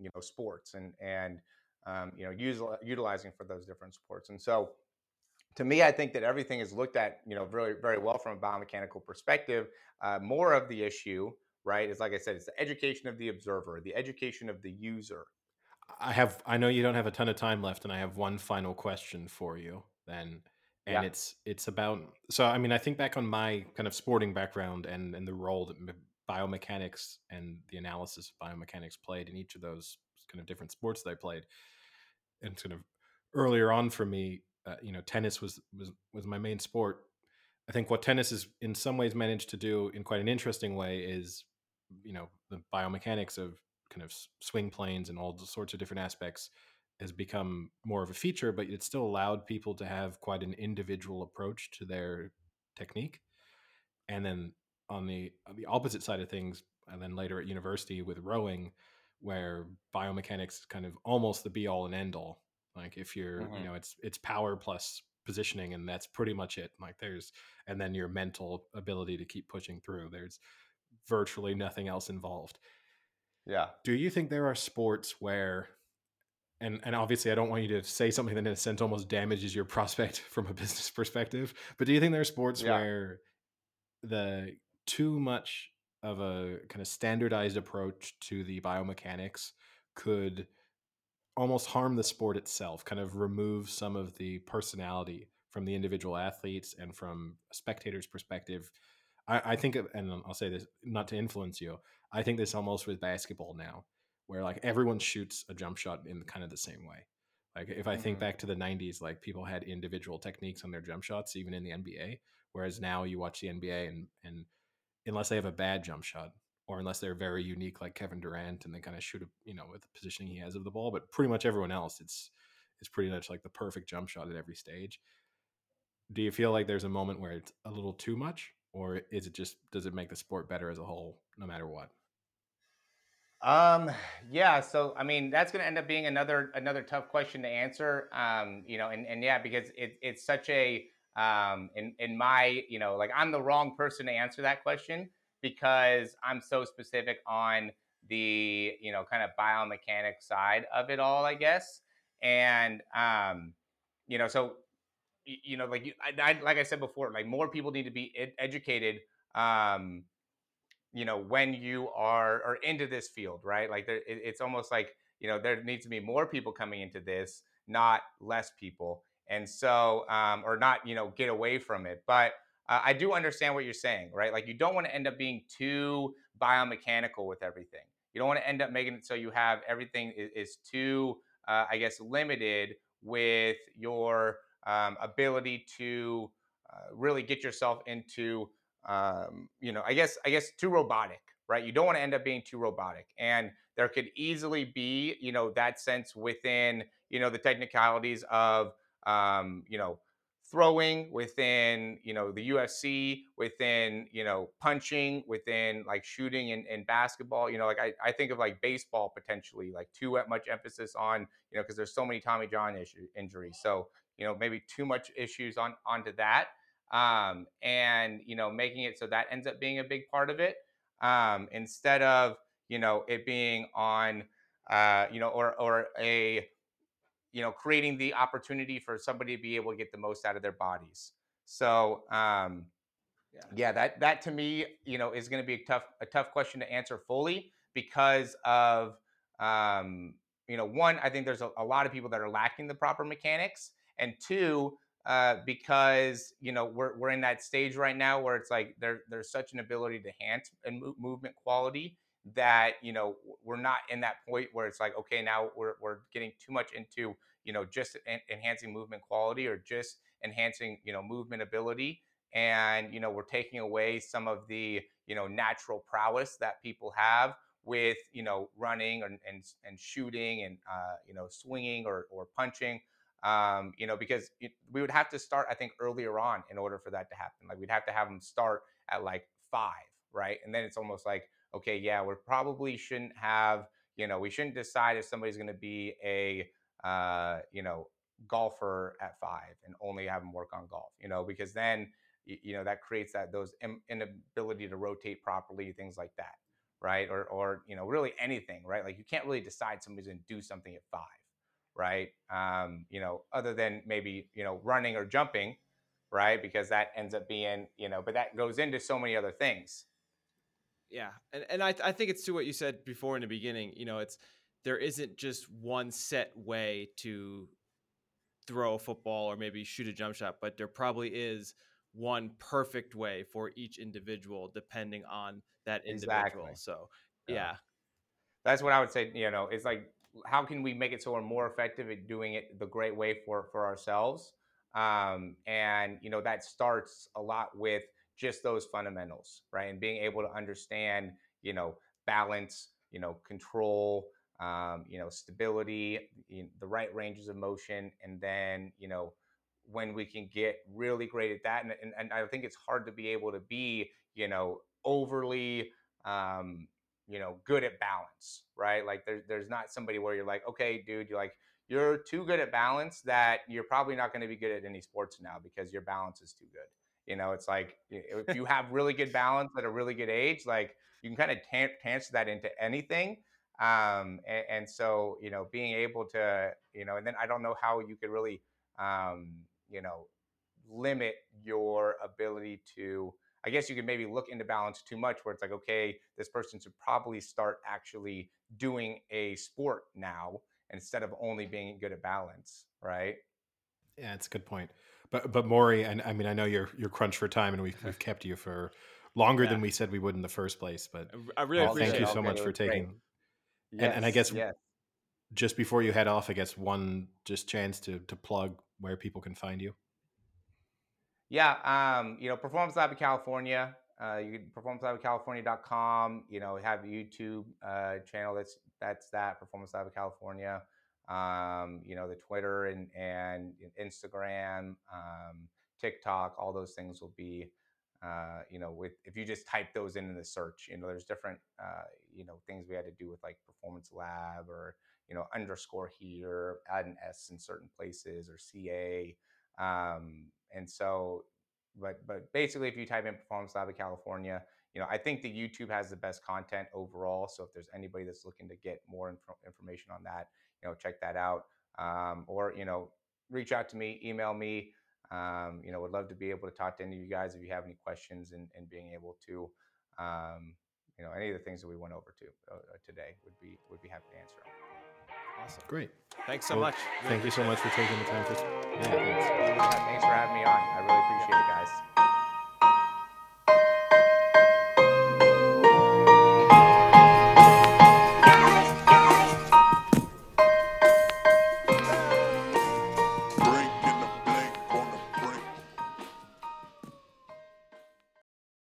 you know sports and and um, you know use, utilizing for those different sports, and so to me, I think that everything is looked at, you know, very, very well from a biomechanical perspective. Uh, more of the issue, right, is like I said, it's the education of the observer, the education of the user. I have, I know you don't have a ton of time left, and I have one final question for you. Then, and yeah. it's it's about. So, I mean, I think back on my kind of sporting background and and the role that biomechanics and the analysis of biomechanics played in each of those kind of different sports that I played, and kind of earlier on for me uh, you know, tennis was was was my main sport. I think what tennis is in some ways managed to do in quite an interesting way is, you know, the biomechanics of kind of swing planes and all sorts of different aspects has become more of a feature, but it still allowed people to have quite an individual approach to their technique. And then on the on the opposite side of things, and then later at university with rowing, where biomechanics is kind of almost the be all and end all like if you're, mm-hmm. you know, it's it's power plus positioning and that's pretty much it. Like there's and then your mental ability to keep pushing through. There's virtually nothing else involved. Yeah. Do you think there are sports where and and obviously I don't want you to say something that in a sense almost damages your prospect from a business perspective, but do you think there are sports yeah. where the too much of a kind of standardized approach to the biomechanics could almost harm the sport itself, kind of remove some of the personality from the individual athletes and from a spectator's perspective. I, I think, and I'll say this not to influence you, I think this almost with basketball now, where like everyone shoots a jump shot in kind of the same way. Like if I mm-hmm. think back to the 90s, like people had individual techniques on their jump shots, even in the NBA. Whereas now you watch the NBA and and unless they have a bad jump shot, or unless they're very unique like Kevin Durant and they kind of shoot a you know with the positioning he has of the ball. But pretty much everyone else, it's it's pretty much like the perfect jump shot at every stage. Do you feel like there's a moment where it's a little too much, or is it just does it make the sport better as a whole, no matter what? Um, yeah, so I mean that's going to end up being another another tough question to answer. Um, you know, and and yeah, because it, it's such a um in in my you know like I'm the wrong person to answer that question because I'm so specific on the you know kind of biomechanics side of it all, I guess. And um, you know, so you know, like you, I, I, like I said before, like more people need to be ed- educated um, you know, when you are are into this field, right? Like there, it, it's almost like you know there needs to be more people coming into this, not less people, and so um, or not you know get away from it. But uh, I do understand what you're saying, right? Like you don't want to end up being too biomechanical with everything. You don't want to end up making it so you have everything is, is too, uh, I guess, limited with your um, ability to uh, really get yourself into, um, you know, I guess, I guess, too robotic, right? You don't want to end up being too robotic, and there could easily be, you know, that sense within, you know, the technicalities of, um, you know, throwing within you know the UFC within you know punching within like shooting and, and basketball you know like I, I think of like baseball potentially like too much emphasis on you know because there's so many Tommy John issue injuries so you know maybe too much issues on onto that um and you know making it so that ends up being a big part of it um instead of you know it being on uh you know or or a you know, creating the opportunity for somebody to be able to get the most out of their bodies. So, um, yeah. yeah, that that to me, you know, is going to be a tough a tough question to answer fully because of, um, you know, one, I think there's a, a lot of people that are lacking the proper mechanics, and two, uh, because you know we're we're in that stage right now where it's like there there's such an ability to enhance and movement quality that you know we're not in that point where it's like okay now we're, we're getting too much into you know just en- enhancing movement quality or just enhancing you know movement ability. And you know we're taking away some of the you know natural prowess that people have with you know running and and, and shooting and uh, you know swinging or, or punching um, you know because it, we would have to start i think earlier on in order for that to happen. Like we'd have to have them start at like five right? And then it's almost like okay, yeah, we probably shouldn't have, you know, we shouldn't decide if somebody's going to be a, uh, you know, golfer at five and only have them work on golf, you know, because then, you know, that creates that those inability to rotate properly, things like that, right? Or, or you know, really anything, right? Like you can't really decide somebody's going to do something at five, right? Um, you know, other than maybe you know running or jumping, right? Because that ends up being, you know, but that goes into so many other things yeah, and and I I think it's to what you said before in the beginning. You know, it's there isn't just one set way to throw a football or maybe shoot a jump shot, but there probably is one perfect way for each individual depending on that individual. Exactly. So, yeah. yeah. That's what I would say, you know, it's like how can we make it so we're more effective at doing it the great way for for ourselves? Um, and you know that starts a lot with just those fundamentals, right? And being able to understand, you know, balance, you know, control, um, you know, stability, you know, the right ranges of motion, and then, you know, when we can get really great at that, and, and, and I think it's hard to be able to be, you know, overly, um, you know, good at balance, right? Like there's there's not somebody where you're like, okay, dude, you're like you're too good at balance that you're probably not going to be good at any sports now because your balance is too good. You know, it's like if you have really good balance at a really good age, like you can kind of transfer that into anything. Um, and, and, so, you know, being able to, you know, and then I don't know how you could really, um, you know, limit your ability to, I guess you could maybe look into balance too much where it's like, okay, this person should probably start actually doing a sport now instead of only being good at balance, right? Yeah, it's a good point. But but Morey, and I mean, I know you're you're crunched for time, and we've we've kept you for longer yeah. than we said we would in the first place. But I really well, thank you so much for taking. Yes, and, and I guess yes. just before you head off, I guess one just chance to to plug where people can find you. Yeah, um, you know, Performance Lab of California. Uh, you can performancelabofcalifornia.com. You know, have a YouTube uh, channel that's that's that Performance Lab of California um, you know, the Twitter and, and Instagram, um, TikTok, all those things will be, uh, you know, with if you just type those in in the search, you know, there's different, uh, you know, things we had to do with like Performance Lab or, you know, underscore here, add an S in certain places or CA. Um, and so, but but basically, if you type in Performance Lab of California, you know, I think the YouTube has the best content overall. So if there's anybody that's looking to get more inf- information on that, you know, check that out. Um, or, you know, reach out to me, email me. Um, you know, would love to be able to talk to any of you guys if you have any questions and, and being able to, um, you know any of the things that we went over to uh, today would be would be happy to answer. Awesome. Great. Thanks so Well, much. Thank you so much for taking the time for. Yeah, thanks. Yeah, thanks for having me on.